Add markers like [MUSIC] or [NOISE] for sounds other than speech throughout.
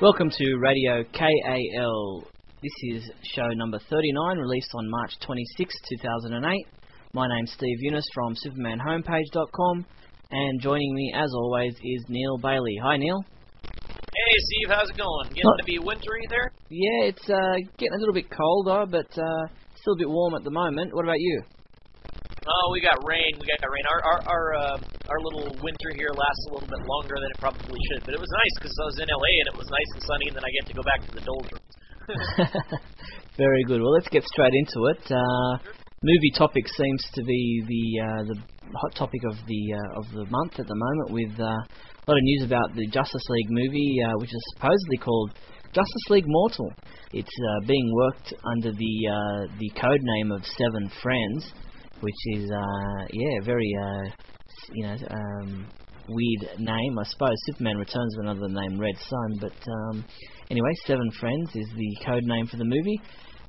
Welcome to Radio KAL. This is show number 39, released on March 26, 2008. My name's Steve Younis from SupermanHomepage.com, and joining me, as always, is Neil Bailey. Hi, Neil. Hey, Steve, how's it going? Getting Not- to be wintry there? Yeah, it's uh, getting a little bit colder, but uh, still a bit warm at the moment. What about you? Oh, we got rain. We got rain. Our our our uh, our little winter here lasts a little bit longer than it probably should, but it was nice because I was in LA and it was nice and sunny, and then I get to go back to the doldrums. [LAUGHS] Very good. Well, let's get straight into it. Uh, movie topic seems to be the uh, the hot topic of the uh, of the month at the moment, with uh, a lot of news about the Justice League movie, uh, which is supposedly called Justice League Mortal. It's uh, being worked under the uh, the code name of Seven Friends, which is uh, yeah very uh, you know um, weird name, I suppose. Superman Returns with another name, Red Sun, but um, anyway, Seven Friends is the code name for the movie.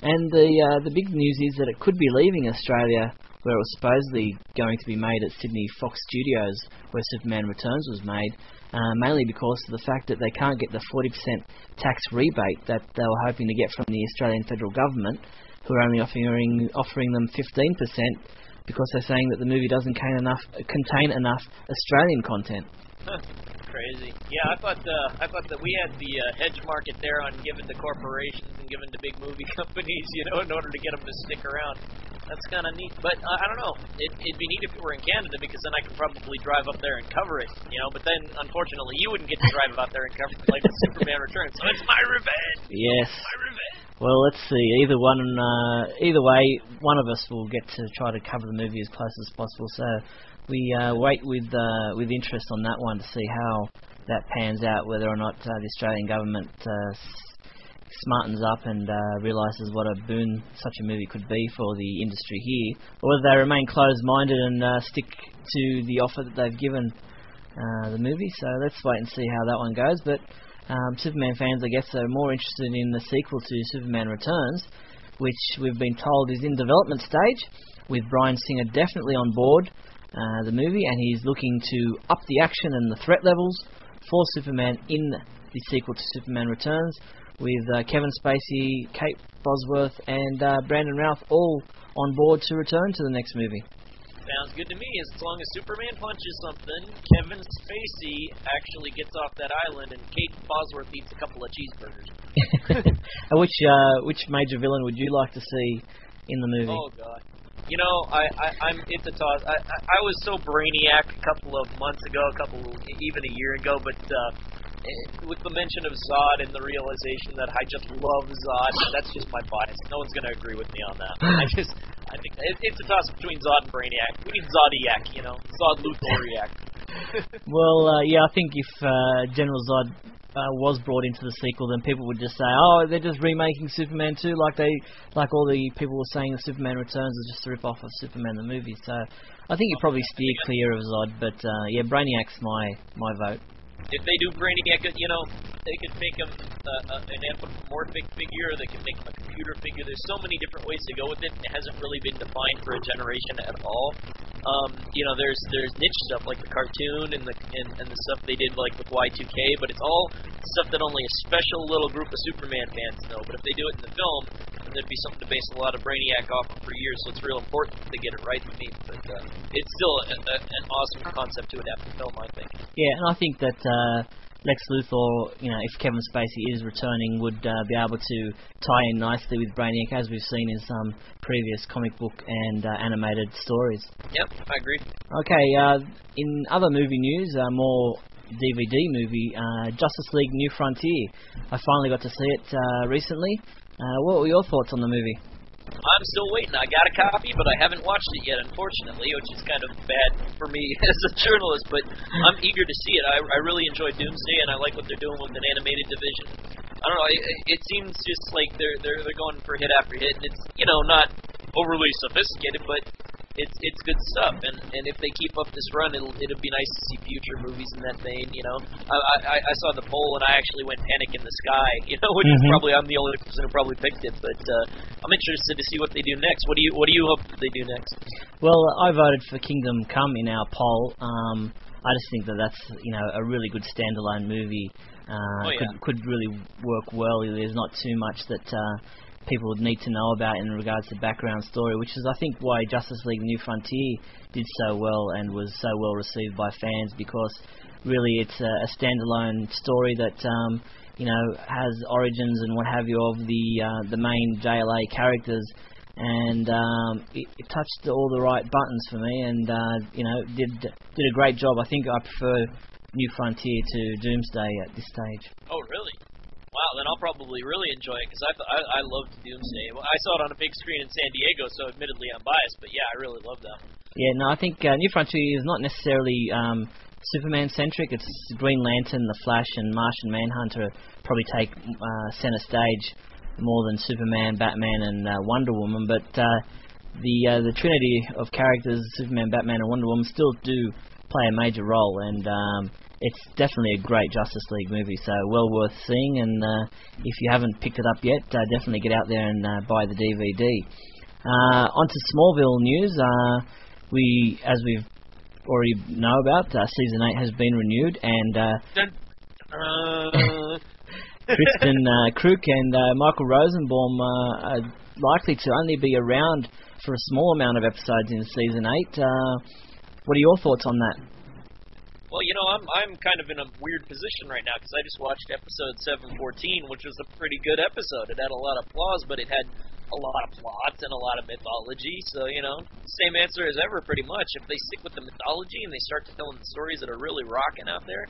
And the uh, the big news is that it could be leaving Australia, where it was supposedly going to be made at Sydney Fox Studios, where Superman Returns was made, uh, mainly because of the fact that they can't get the 40% tax rebate that they were hoping to get from the Australian federal government, who are only offering offering them 15% because they're saying that the movie doesn't contain enough contain enough Australian content. Crazy. Yeah, I thought uh, I thought that we had the uh, hedge market there on giving to corporations and giving to big movie [LAUGHS] companies, you know, in order to get them to stick around. That's kind of neat, but uh, I don't know. It, it'd be neat if it were in Canada because then I could probably drive up there and cover it, you know. But then, unfortunately, you wouldn't get to drive out there and cover it like the Superman Returns. So it's my revenge. Yes. My revenge. Well, let's see. Either one, uh, either way, one of us will get to try to cover the movie as close as possible. So we uh, wait with uh, with interest on that one to see how that pans out. Whether or not uh, the Australian government uh, smartens up and uh, realizes what a boon such a movie could be for the industry here, or whether they remain closed-minded and stick to the offer that they've given the movie. So let's wait and see how that one goes. But um, Superman fans, I guess, are more interested in the sequel to Superman Returns, which we've been told is in development stage, with Bryan Singer definitely on board uh, the movie, and he's looking to up the action and the threat levels for Superman in the sequel to Superman Returns, with uh, Kevin Spacey, Kate Bosworth, and uh, Brandon Routh all on board to return to the next movie. Sounds good to me. As long as Superman punches something, Kevin Spacey actually gets off that island, and Kate Bosworth eats a couple of cheeseburgers. [LAUGHS] Which uh, which major villain would you like to see in the movie? Oh God. You know, I, I I'm it's a toss. I, I I was so brainiac a couple of months ago, a couple even a year ago, but uh, eh, with the mention of Zod and the realization that I just love Zod, that's just my bias. No one's gonna agree with me on that. I just I think it, it's a toss between Zod and Brainiac. We need Zodiac, you know, Zod Luthoriac. [LAUGHS] Well, uh, yeah, I think if uh, General Zod uh, was brought into the sequel, then people would just say, "Oh, they're just remaking Superman 2," like they, like all the people were saying, that Superman Returns is just a rip off of Superman the movie. So, I think you probably steer clear of Zod, but uh, yeah, Brainiac's my my vote. If they do Brainiac, you know, they could make him uh, uh, an anthropomorphic figure. They could make him a computer figure. There's so many different ways to go with it. It hasn't really been defined for a generation at all. Um, you know, there's there's niche stuff like the cartoon and the and, and the stuff they did like with Y2K, but it's all stuff that only a special little group of Superman fans know. But if they do it in the film, then there'd be something to base a lot of Brainiac off of for years. So it's real important they get it right to me. But uh, it's still a, a, an awesome concept to adapt to film, I think. Yeah, and I think that uh, Lex Luthor, you know, if Kevin Spacey is returning, would uh, be able to tie in nicely with Brainiac, as we've seen in some previous comic book and uh, animated stories. Yep, I agree. Okay, uh, in other movie news, uh, more DVD movie, uh, Justice League New Frontier. I finally got to see it uh, recently. Uh, what were your thoughts on the movie? I'm still waiting. I got a copy, but I haven't watched it yet, unfortunately, which is kind of bad for me [LAUGHS] as a journalist. But I'm [LAUGHS] eager to see it. I, I really enjoy Doomsday, and I like what they're doing with an animated division. I don't know. It, it seems just like they're they're they're going for hit after hit, and it's you know not overly sophisticated, but it's it's good stuff. And and if they keep up this run, it'll it'll be nice to see future movies in that vein. You know, I I, I saw the poll and I actually went Panic in the Sky. [LAUGHS] You know, which is Mhm. probably I'm the only person who probably picked it, but uh, I'm interested to see what they do next. What do you what do you hope that they do next? Well, I voted for Kingdom Come in our poll. Um, I just think that that's you know a really good standalone movie. Uh, Oh, yeah. could could really work well. There's not too much that uh, people would need to know about in regards to background story, which is I think why Justice League: New Frontier did so well and was so well received by fans because really it's a, a standalone story that um, you know has origins and what have you of the uh, the main JLA characters and um, it, it touched all the right buttons for me, and uh, you know did did a great job. I think I prefer New Frontier to Doomsday at this stage. Oh, really? Wow, then I'll probably really enjoy it because I, I I loved Doomsday. Well, I saw it on a big screen in San Diego, so admittedly I'm biased, but yeah, I really loved that. Yeah, no, I think uh, New Frontier is not necessarily um, Superman centric. It's Green Lantern, The Flash, and Martian Manhunter probably take uh, center stage more than Superman, Batman, and uh, Wonder Woman. But uh, the uh, the trinity of characters, Superman, Batman, and Wonder Woman, still do play a major role, and um, it's definitely a great Justice League movie. So well worth seeing. And uh, if you haven't picked it up yet, uh, definitely get out there and uh, buy the DVD. Uh, on to Smallville news. Uh, we, as we've already know about, uh, season eight has been renewed, and uh, uh, [LAUGHS] Kristin uh, Kreuk and uh, Michael Rosenbaum uh, are likely to only be around for a small amount of episodes in season eight. Uh, what are your thoughts on that? Well, you know, I'm I'm kind of in a weird position right now because I just watched episode 714, which was a pretty good episode. It had a lot of flaws, but it had a lot of plots and a lot of mythology. So, you know, same answer as ever, pretty much. If they stick with the mythology and they start telling the stories that are really rocking out there,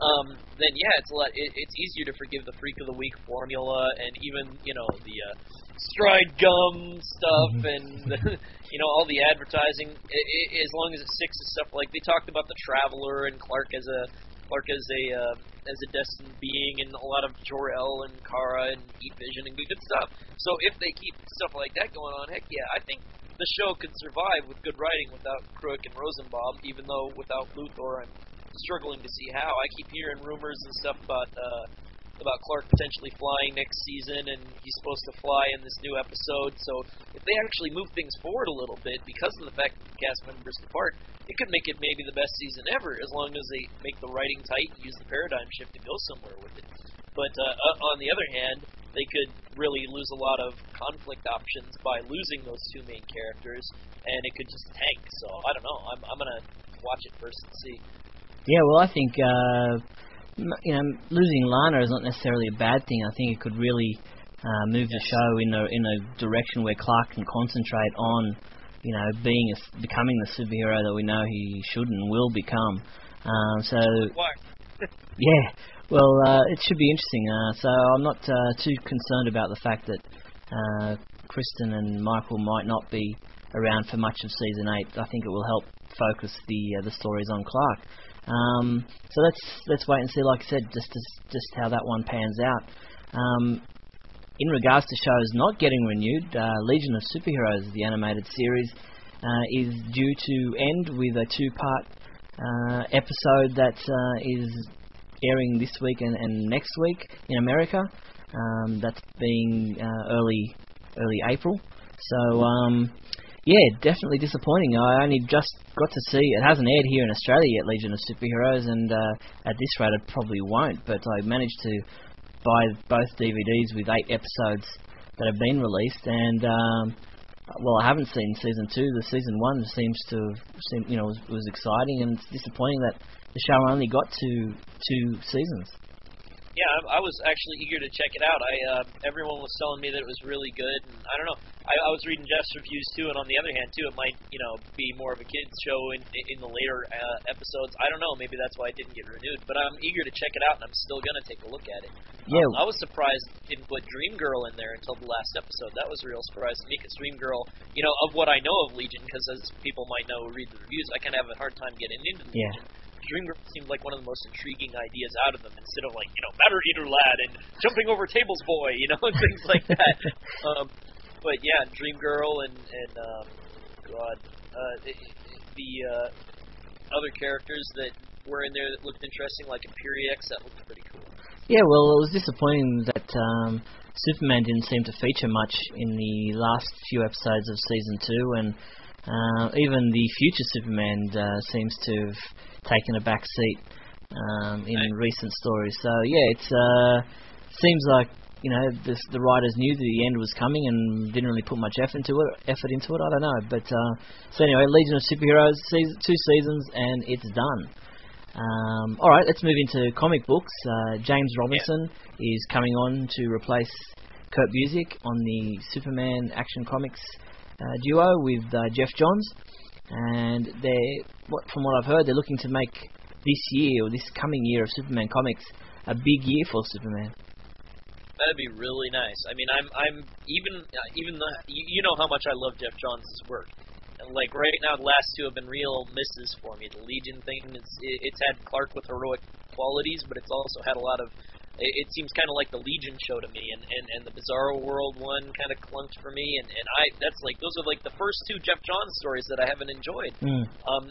um, then yeah, it's a lot. It, it's easier to forgive the freak of the week formula and even you know the uh, stride gum stuff and the, [LAUGHS] you know all the advertising. I i as long as it sticks to stuff like they talked about the Traveler and Clark as a Clark as a uh, as a destined being and a lot of Jor El and Kara and Heat Vision and good stuff. So if they keep stuff like that going on, heck yeah, I think the show could survive with good writing without Kreuk and Rosenbaum. Even though without Luthor, I'm struggling to see how. I keep hearing rumors and stuff about uh, about Clark potentially flying next season, and he's supposed to fly in this new episode. So if they actually move things forward a little bit, because of the fact that the cast members depart, it could make it maybe the best season ever, as long as they make the writing tight and use the paradigm shift to go somewhere with it. But uh, uh, on the other hand, they could really lose a lot of conflict options by losing those two main characters, and it could just tank. So I don't know. I'm I'm gonna watch it first and see. Yeah, well, I think uh, you know losing Lana is not necessarily a bad thing. I think it could really uh, move the show in a in a direction where Clark can concentrate on you know being a, becoming the superhero that we know he should and will become. Um, so [LAUGHS] yeah, well, uh, it should be interesting. Uh, so I'm not uh, too concerned about the fact that uh, Kristin and Michael might not be around for much of season eight. I think it will help focus the uh, the stories on Clark. Um, so let's let's wait and see. Like I said, just just, just how that one pans out. Um, in regards to shows not getting renewed, uh, Legion of Superheroes, the animated series, uh, is due to end with a two-part uh, episode that uh, is airing this week and, and next week in America. Um, that's being uh, early early April. So um, yeah, definitely disappointing. I only just got to see it hasn't aired here in Australia yet, Legion of Superheroes, and uh, at this rate it probably won't. But I managed to buy both DVDs with eight episodes that have been released, and um, well, I haven't seen season two. The season one seems to have seemed, you know was, was exciting, and it's disappointing that the show only got to two seasons. Yeah, I, I was actually eager to check it out. I uh, everyone was telling me that it was really good, and I don't know. I, I was reading Jeff's reviews too, and on the other hand too, it might you know be more of a kids show in in the later uh, episodes. I don't know. Maybe that's why it didn't get renewed. But I'm eager to check it out, and I'm still gonna take a look at it. Yeah. Um, I was surprised it didn't put Dream Girl in there until the last episode. That was a real surprise to me because Dream Girl, you know, of what I know of Legion, because as people might know who read the reviews, I kind of have a hard time getting into Yeah. Legion. Dream Girl seemed like one of the most intriguing ideas out of them, instead of like you know Matter Eater Lad and Jumping Over Tables Boy, you know, [LAUGHS] and things like that. [LAUGHS] um, but yeah, Dream Girl and and um, God, uh, the, the uh, other characters that were in there that looked interesting, like Imperiex, that looked pretty cool. Yeah, well, it was disappointing that um, Superman didn't seem to feature much in the last few episodes of season two, and Uh, even the future Superman uh, seems to have taken a back seat um, in Right. recent stories. So yeah, it's uh, seems like you know this, the writers knew that the end was coming and didn't really put much effort into it. Effort into it, I don't know. But uh, so anyway, Legion of Superheroes, season, two seasons, and it's done. Um, all right, let's move into comic books. Uh, James Robinson is coming on to replace Kurt Busiek on the Superman Action Comics duo with uh, Geoff Johns, and they, from what I've heard, they're looking to make this year or this coming year of Superman comics a big year for Superman. That'd be really nice. I mean, I'm I'm even uh, even the you, know how much I love Geoff Johns' work. Like right now, the last two have been real misses for me. The Legion thing, it's it, it's had Clark with heroic qualities, but it's also had a lot of. It, it seems kind of like the Legion show to me, and and and the Bizarro World one kind of clunked for me, and and I that's like those are like the first two Geoff Johns stories that I haven't enjoyed. Mm. Um,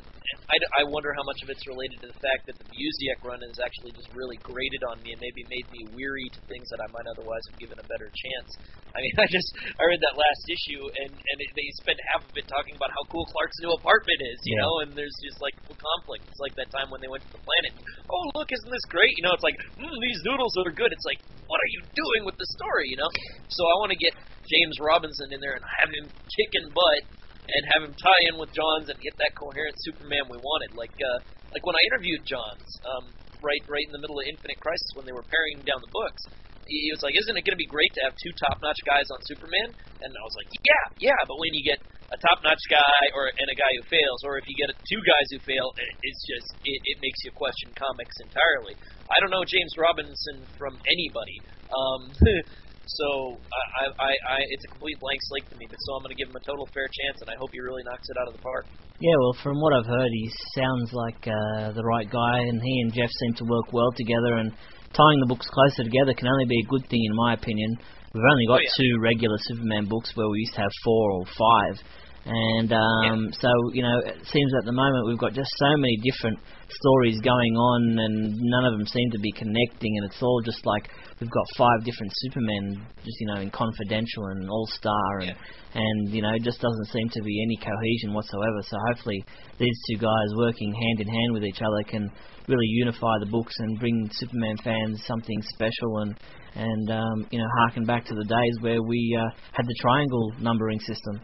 I, I wonder how much of it's related to the fact that the Busiek run has actually just really grated on me and maybe made me weary to things that I might otherwise have given a better chance. [LAUGHS] I mean, I just I read that last issue and and it, they spend half of it talking about how cool Clark's new apartment is, you Yeah. know, and there's just like conflict. It's like that time when they went to the planet. Oh, look, isn't this great? You know, it's like mm, these noodles are good. It's like what are you doing with the story? You know, so I want to get James Robinson in there and have him kicking butt and have him tie in with Johns and get that coherent Superman we wanted. Like uh, like when I interviewed Johns, um, right right in the middle of Infinite Crisis when they were paring down the books. He was like, "Isn't it going to be great to have two top-notch guys on Superman?" And I was like, "Yeah, yeah." But when you get a top-notch guy or and a guy who fails, or if you get two guys who fail, it, it's just it, it makes you question comics entirely. I don't know James Robinson from anybody. Um, [LAUGHS] So I, I, I, it's a complete blank slate to me. But so I'm going to give him a total fair chance, and I hope he really knocks it out of the park. Yeah, well, from what I've heard, he sounds like uh, the right guy, and he and Geoff seem to work well together. And tying the books closer together can only be a good thing, in my opinion. We've only got Oh, yeah. two regular Superman books where we used to have four or five, and um, so you know, it seems at the moment we've got just so many different stories going on, and none of them seem to be connecting, and it's all just like we've got five different Supermen, just you know, in Confidential and All Star, and and you know, it just doesn't seem to be any cohesion whatsoever. So hopefully, these two guys working hand in hand with each other can really unify the books and bring Superman fans something special and and um, you know harken back to the days where we uh, had the triangle numbering system.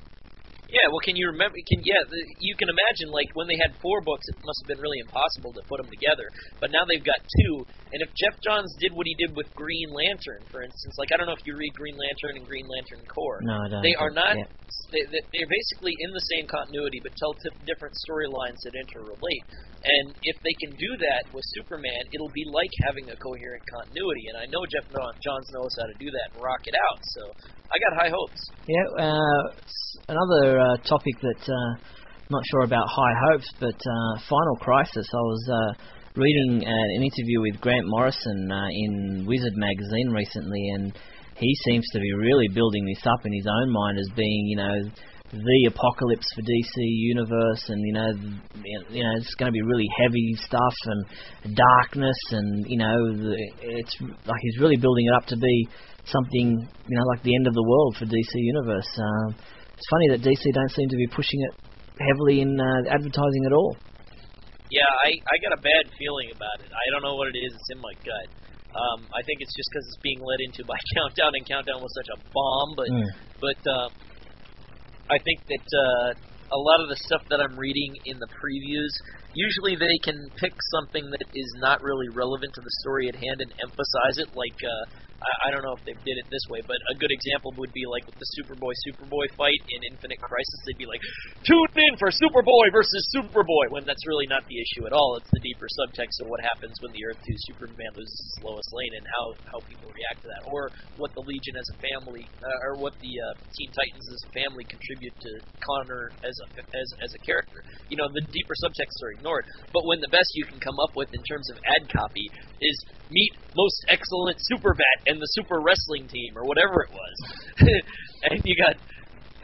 Yeah, well, can you remember? Can yeah, the, you can imagine like when they had four books, it must have been really impossible to put them together. But now they've got two, and if Geoff Johns did what he did with Green Lantern, for instance, like I don't know if you read Green Lantern and Green Lantern Corps. No, I don't. They are not. yeah. They, they- they're basically in the same continuity, but tell t- different storylines that interrelate. And if they can do that with Superman, it'll be like having a coherent continuity. And I know Geoff Johns knows how to do that and rock it out. So I got high hopes. Yeah, uh, another uh, topic that uh, not sure about high hopes, but uh, Final Crisis. I was uh, reading uh, an interview with Grant Morrison in Wizard magazine recently, and he seems to be really building this up in his own mind as being, you know, the apocalypse for DC Universe, and you know, you know, it's going to be really heavy stuff and darkness, and you know, it's like he's really building it up to be something, you know, like the end of the world for DC Universe. Um, it's funny that DC don't seem to be pushing it heavily in uh, advertising at all. Yeah, I I got a bad feeling about it. I don't know what it is. It's in my gut. Um, I think it's just because it's being led into by [LAUGHS] Countdown, and Countdown was such a bomb. But Mm. but uh, I think that uh, a lot of the stuff that I'm reading in the previews, usually they can pick something that is not really relevant to the story at hand and emphasize it. Like uh, I, I don't know if they did it this way, but a good example would be like with the Superboy Superboy fight in Infinite Crisis. They'd be like, "Tune in for Superboy versus Superboy," when that's really not the issue at all. It's the deeper subtext of what happens when the Earth 2 Superman loses his Lois Lane and how how people react to that, or what the Legion as a family, uh, or what the uh, Teen Titans as a family contribute to Connor as a as as a character. You know, the deeper subtexts are ignored. But when the best you can come up with in terms of ad copy is meet most excellent super bat and the super wrestling team or whatever it was, [LAUGHS] and you got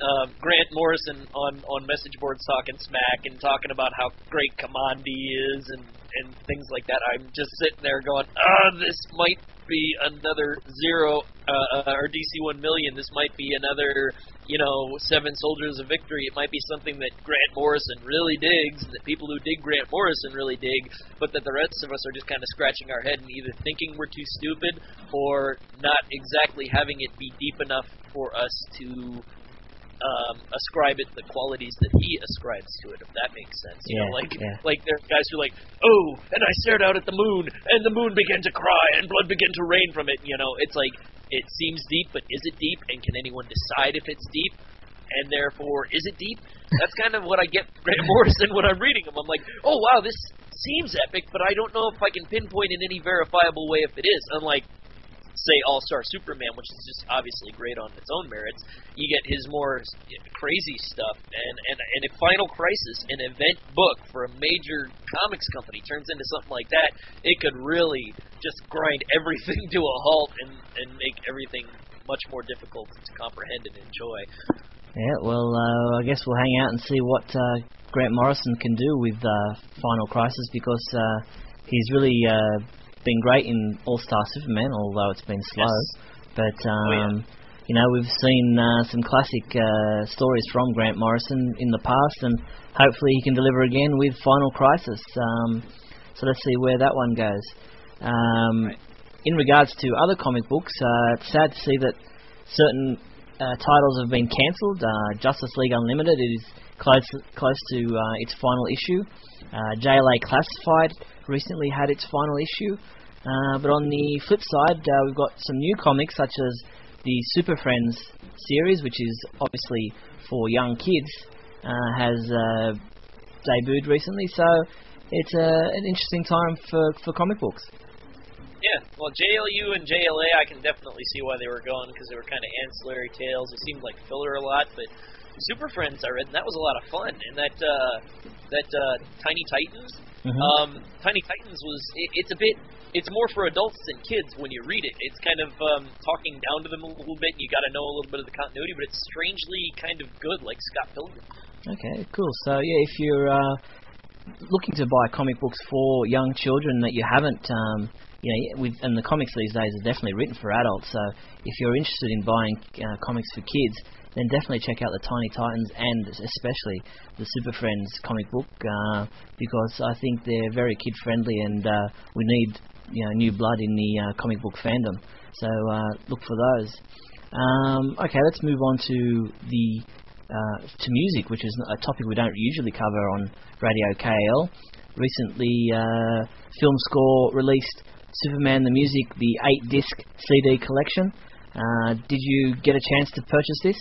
um, Grant Morrison on on message boards talking smack and talking about how great Kamandi is and and things like that. I'm just sitting there going, ah, this might be another zero uh, uh or DC one million. This might be another you know, Seven Soldiers of Victory. It might be something that Grant Morrison really digs, and that people who dig Grant Morrison really dig, but that the rest of us are just kind of scratching our head and either thinking we're too stupid or not exactly having it be deep enough for us to um, ascribe it the qualities that he ascribes to it, if that makes sense. You yeah, know, like yeah. like there are guys who are like, oh, and I stared out at the moon, and the moon began to cry, and blood began to rain from it. You know, it's like it seems deep, but is it deep? And can anyone decide if it's deep? And therefore, is it deep? That's kind of what I get from [LAUGHS] Grant Morrison when I'm reading him. I'm like, oh wow, this seems epic, but I don't know if I can pinpoint in any verifiable way if it is. Unlike say All Star Superman, which is just obviously great on its own merits. You get his more crazy stuff, and and and if Final Crisis, an event book for a major comics company, turns into something like that, it could really just grind [LAUGHS] everything to a halt and and make everything much more difficult to comprehend and enjoy. Yeah, well, uh, I guess we'll hang out and see what uh, Grant Morrison can do with uh, Final Crisis because uh, he's really uh, been great in All Star Superman, although it's been slow. Yes. But um, oh, yeah. you know, we've seen uh, some classic uh, stories from Grant Morrison in the past, and hopefully he can deliver again with Final Crisis. Um, so let's see where that one goes. Um, right. In regards to other comic books, uh, it's sad to see that certain uh, titles have been cancelled. Uh, Justice League Unlimited is close close to uh, its final issue. Uh, JLA Classified recently had its final issue. Uh, but on the flip side, uh, we've got some new comics such as the Super Friends series, which is obviously for young kids, uh, has uh, debuted recently. So it's uh, an interesting time for, for comic books. Yeah, well, JLU and JLA, I can definitely see why they were going because they were kind of ancillary tales. It seemed like filler a lot, but Super Friends I read, and that was a lot of fun. And that uh, that uh, Tiny Titans, Mhm. um, Tiny Titans was it, it's a bit it's more for adults than kids when you read it. It's kind of um, talking down to them a little bit. And You got to know a little bit of the continuity, but it's strangely kind of good, like Scott Pilgrim. Okay, cool. So yeah, if you're uh, looking to buy comic books for young children that you haven't, um, you know, with and the comics these days are definitely written for adults. So if you're interested in buying uh, comics for kids, then definitely check out the Tiny Titans and especially the Super Friends comic book uh, because I think they're very kid friendly and uh, we need you know new blood in the uh, comic book fandom. So uh, look for those. Um, okay, let's move on to the uh, to music, which is a topic we don't usually cover on Radio KAL. Recently, uh, Film Score released Superman the Music, the eight disc CD collection. Uh, did you get a chance to purchase this?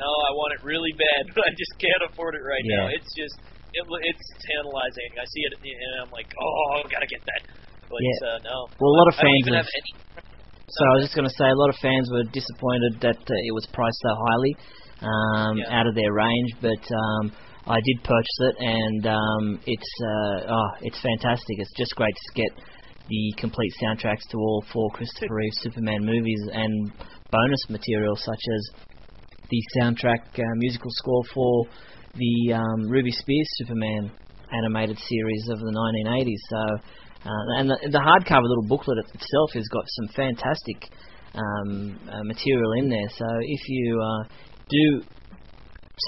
No, I want it really bad, [LAUGHS] but I just can't afford it right now. It's just it, it's tantalizing. I see it at the and I'm like, oh, I gotta get that. But Yeah. uh, no. Well, a lot of I don't fans have any. So I was just going to say, a lot of fans were disappointed that uh, it was priced so highly, um, Yeah. out of their range. But um, I did purchase it, and um, it's uh, oh, it's fantastic. It's just great to get the complete soundtracks to all four Christopher Reeve Superman movies and bonus material such as the soundtrack uh, musical score for the um, Ruby Spears Superman animated series of the 1980s. So, uh, and the, the hardcover little booklet itself has got some fantastic um, uh, material in there. So, if you uh, do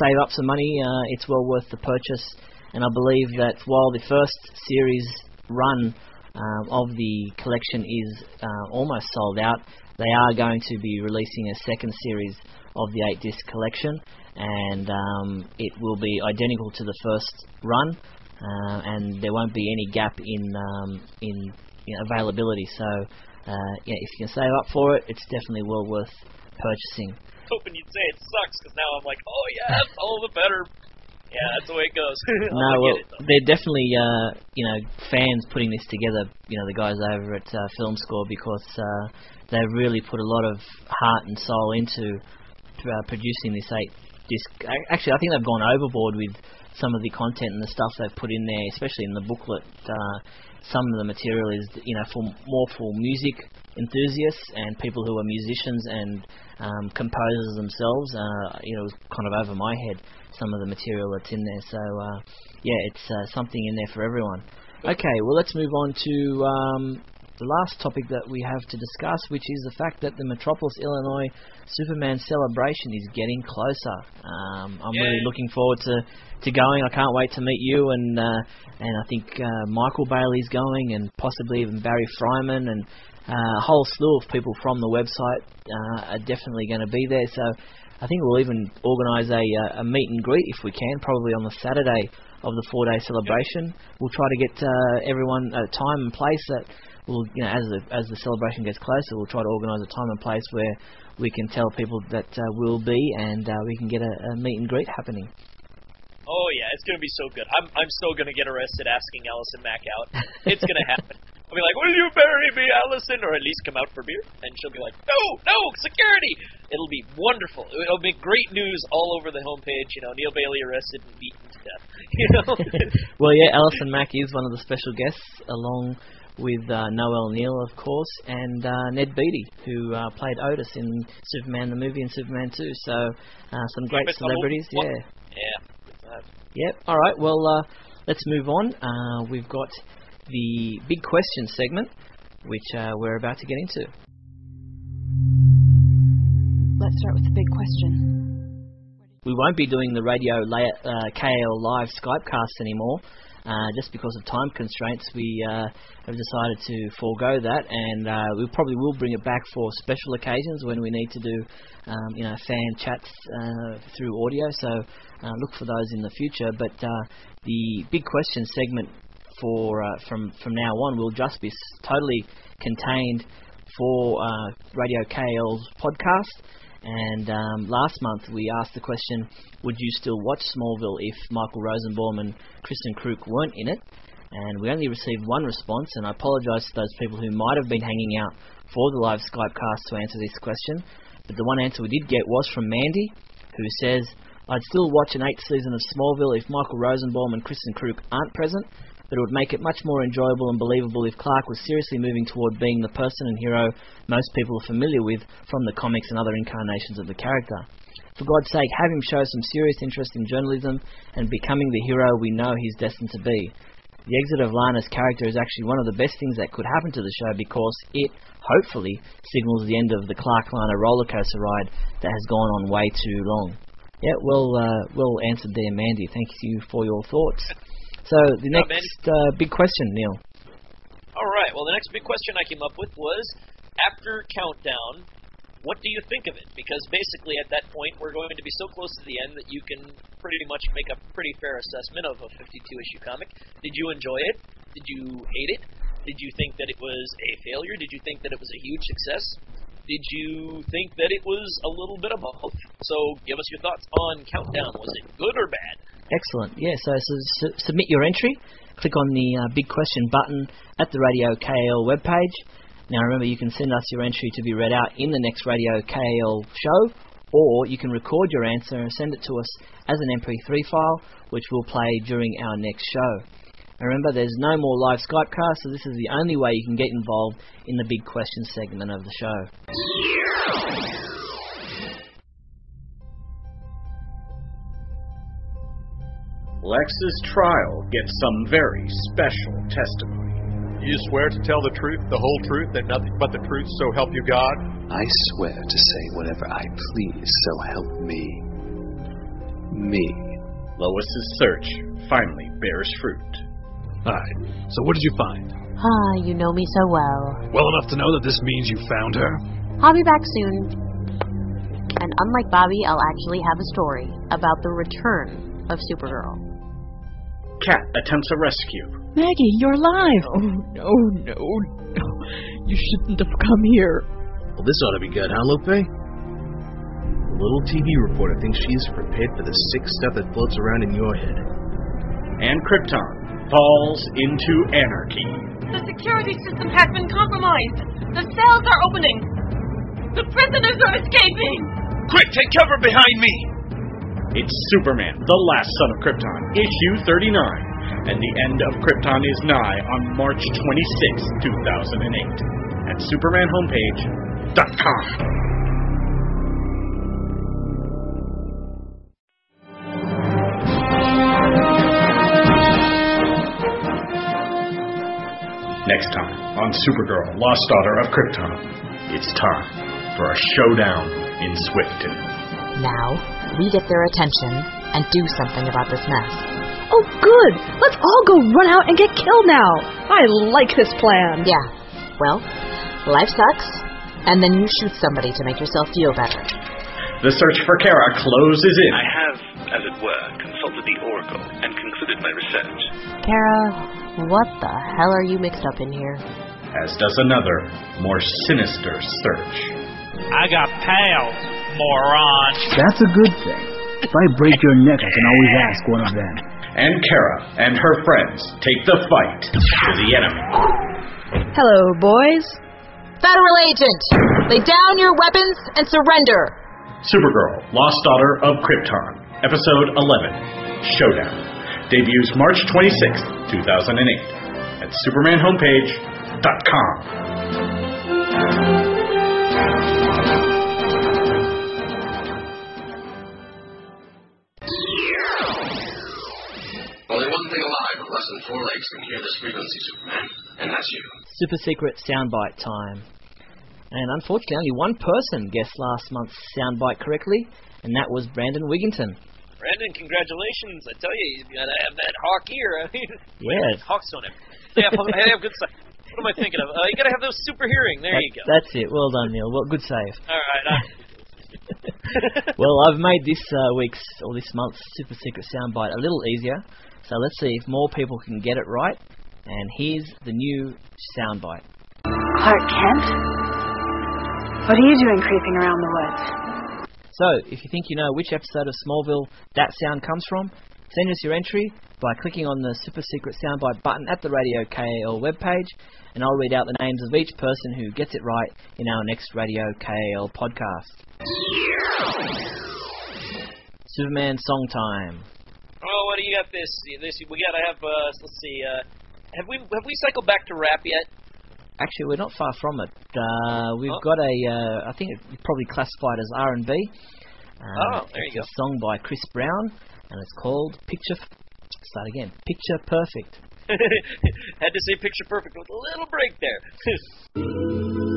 save up some money, uh, it's well worth the purchase. And I believe that while the first series run um, of the collection is uh, almost sold out, they are going to be releasing a second series of the eight disc collection, and um, it will be identical to the first run, uh, and there won't be any gap in um, in you know, availability. So, uh, yeah, if you can save up for it, it's definitely well worth purchasing. hoping you'd say it sucks because now I'm like, oh yeah, that's all the better. Yeah, that's the way it goes. [LAUGHS] No, well, it, they're definitely uh, you know fans putting this together. You know the guys over at uh, Film Score because uh, they've really put a lot of heart and soul into uh, producing this eight disc. Actually, I think they've gone overboard with some of the content and the stuff they've put in there, especially in the booklet. Uh, some of the material is you know for more for music enthusiasts and people who are musicians and um, composers themselves. Uh, you know, it was kind of over my head some of the material that's in there. So uh, yeah, it's uh, something in there for everyone. Okay, well let's move on to um, the last topic that we have to discuss, which is the fact that the Metropolis, Illinois Superman celebration is getting closer. Um, I'm Yay. really looking forward to, to going. I can't wait to meet you, and uh, and I think uh, Michael Bailey's going, and possibly even Barry Freiman, and uh, a whole slew of people from the website uh, are definitely going to be there. So I think we'll even organise a, uh, a meet and greet if we can, probably on the Saturday of the four-day celebration. We'll try to get uh, everyone a time and place that will, you know, as the as the celebration gets closer, we'll try to organise a time and place where we can tell people that uh, we'll be, and uh, we can get a, a meet and greet happening. Oh yeah, it's gonna be so good. I'm I'm still gonna get arrested asking Allison Mack out. It's gonna [LAUGHS] happen. I'll be like, "Will you bury me, Allison?" Or at least come out for beer, and she'll be like, "No, no, security!" It'll be wonderful. It'll be great news all over the homepage. You know, Neil Bailey arrested and beaten to death. [LAUGHS] You know. [LAUGHS] well, yeah, Allison Mack is one of the special guests, along with uh, Noel Neill, of course, and uh, Ned Beatty, who uh, played Otis in Superman the movie and Superman 2. So, uh, some great Keep celebrities. Yeah. yeah. Yep. All right. Well, uh, let's move on. Uh, we've got the big question segment, which uh, we're about to get into. Let's start with the big question. We won't be doing the radio la- uh, KAL live Skypecast anymore. Uh, just because of time constraints, we uh, have decided to forego that, and uh, we probably will bring it back for special occasions when we need to do, um, you know, fan chats uh, through audio. So uh, look for those in the future. But uh, the big question segment for uh, from from now on will just be totally contained for uh, Radio KAL's podcast. And um, last month we asked the question, would you still watch Smallville if Michael Rosenbaum and Kristin Kreuk weren't in it? And we only received one response, and I apologise to those people who might have been hanging out for the live Skype cast to answer this question. But the one answer we did get was from Mandy, who says, I'd still watch an eighth season of Smallville if Michael Rosenbaum and Kristin Kreuk aren't present, but it would make it much more enjoyable and believable if Clark was seriously moving toward being the person and hero most people are familiar with from the comics and other incarnations of the character. For God's sake, have him show some serious interest in journalism and becoming the hero we know he's destined to be. The exit of Lana's character is actually one of the best things that could happen to the show because it, hopefully, signals the end of the Clark Lana roller coaster ride that has gone on way too long. Yeah, well, uh, well answered there, Mandy. Thank you for your thoughts. So the next uh, big question, Neil. All right. Well, the next big question I came up with was after countdown, what do you think of it? Because basically, at that point, we're going to be so close to the end that you can pretty much make a pretty fair assessment of a 52 issue comic. Did you enjoy it? Did you hate it? Did you think that it was a failure? Did you think that it was a huge success? Did you think that it was a little bit of both? So, give us your thoughts on Countdown. Was it good or bad? Excellent. Yeah, so, so su- submit your entry. Click on the uh, big question button at the Radio KAL webpage. Now remember, you can send us your entry to be read out in the next Radio KAL show, or you can record your answer and send it to us as an MP3 file, which we'll play during our next show. And remember, there's no more live Skypecast, so this is the only way you can get involved in the big question segment of the show. Lex's trial gets some very special testimony. You swear to tell the truth, the whole truth, and nothing but the truth, so help you God? I swear to say whatever I please, so help me. Me. Lois's search finally bears fruit. Hi. So what did you find? Ah, you know me so well. Well enough to know that this means you found her. I'll be back soon. And unlike Bobby, I'll actually have a story about the return of Supergirl. Cat attempts a rescue. Maggie, you're alive! Oh, no, no, no. You shouldn't have come here. Well, this ought to be good, huh, Lupe? The little TV reporter thinks she's prepared for the sick stuff that floats around in your head. And Krypton falls into anarchy. The security system has been compromised. The cells are opening. The prisoners are escaping. Quick, take cover behind me! It's Superman, the Last Son of Krypton, issue 39. and the end of Krypton is nigh on March 26, 2008 at supermanhomepage.com. Next time on Supergirl, Lost Daughter of Krypton, it's time for a showdown in Swifton. Now, we get their attention and do something about this mess. Oh, good! Let's all go run out and get killed now! I like this plan! Yeah. Well, life sucks, and then you shoot somebody to make yourself feel better. The search for Kara closes in. I have, as it were, consulted the Oracle and concluded my research. Kara, what the hell are you mixed up in here? As does another, more sinister search. I got pals, moron. That's a good thing. If I break your neck, I can always ask one of them. And Kara and her friends take the fight to the enemy. Hello, boys. Federal agent, lay down your weapons and surrender. Supergirl, Lost Daughter of Krypton, Episode 11, Showdown. Debuts March 26, 2008 at supermanhomepage.com. less than four legs can hear this frequency, Superman, and that's you. Super secret soundbite time. And unfortunately, only one person guessed last month's soundbite correctly, and that was Brandon Wigginton. Brandon, congratulations! I tell you, you gotta have that hawk ear. [LAUGHS] I mean, Yes. hawks don't have. They have, good stuff. What am I thinking of? Uh, you gotta have those super hearing. There That- you go. That's it. Well done, Neil. Well, good save. All right. [LAUGHS] Well, I've made this uh, week's or this month's super secret soundbite a little easier. So let's see if more people can get it right. And here's the new soundbite. Clark Kent? What are you doing creeping around the woods? So, if you think you know which episode of Smallville that sound comes from, send us your entry by clicking on the super secret soundbite button at the Radio KAL webpage, and I'll read out the names of each person who gets it right in our next Radio KAL podcast. Superman song time. Oh, what do you got? This, this. We gotta have. Uh, let's see. Uh, have we have we cycled back to rap yet? Actually, we're not far from it. Uh, we've Oh. got a, uh, I think it's probably classified as R&B. Uh, Oh, there you it's go. a song by Chris Brown, and it's called Picture. F- Start again. Picture Perfect. [LAUGHS] Had to say picture perfect with a little break there. [LAUGHS]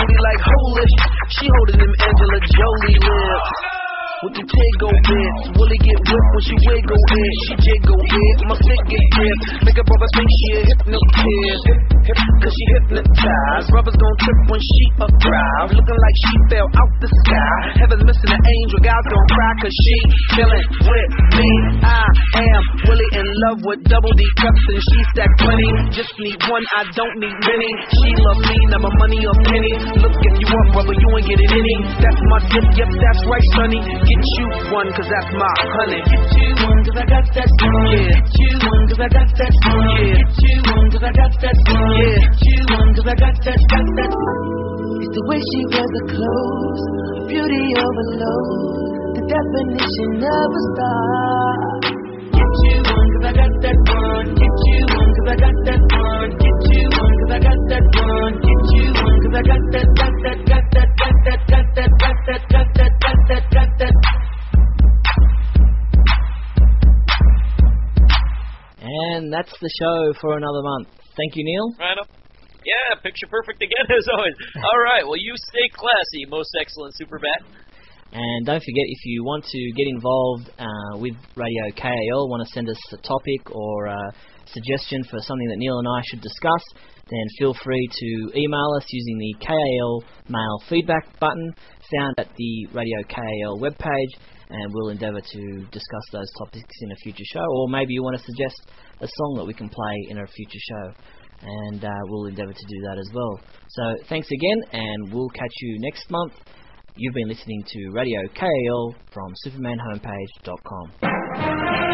booty like holy. She holding them Angela Jolie lips. With the Tego bits, will it get whipped when she wiggle it? She jiggle it, my stick get gripped. Make a brother think she a hypnotist. Cause she hypnotized. Brothers gon' trip when she arrived. Looking like she fell out the sky. Heaven's missing an angel, gon' cry cause she chillin' with me. I am Willie in love with double D cups and she stack plenty. Just need one, I don't need many. She love me, never money or penny. Look if you want, brother, you ain't getting any. That's my tip, yep, that's right, sonny. Get you one, cause that's my honey. Get you one, cause I got that one. Yeah. Get you one, cause I got that one. Yeah. Get you one, cause I got that one. Yeah. Get you one, cause I got that, got that. It's the way she wears her clothes, beauty overload, the definition of a star. Get you one, cause I got that one. Get you one, cause I got that one. Get you one, cause I got that one. Get you one, cause I got that, got that, got that, that's the show for another month. Thank you, Neil. Right up. Yeah, picture perfect again [LAUGHS] as always. All right, well you stay classy, most excellent Superbat. And don't forget, if you want to get involved uh, with Radio KAL, want to send us a topic or a suggestion for something that Neil and I should discuss, then feel free to email us using the KAL mail feedback button found at the Radio KAL webpage, and we'll endeavour to discuss those topics in a future show. Or maybe you want to suggest a song that we can play in a future show, and uh, we'll endeavour to do that as well. So thanks again, and we'll catch you next month. You've been listening to Radio KAL from SupermanHomepage.com.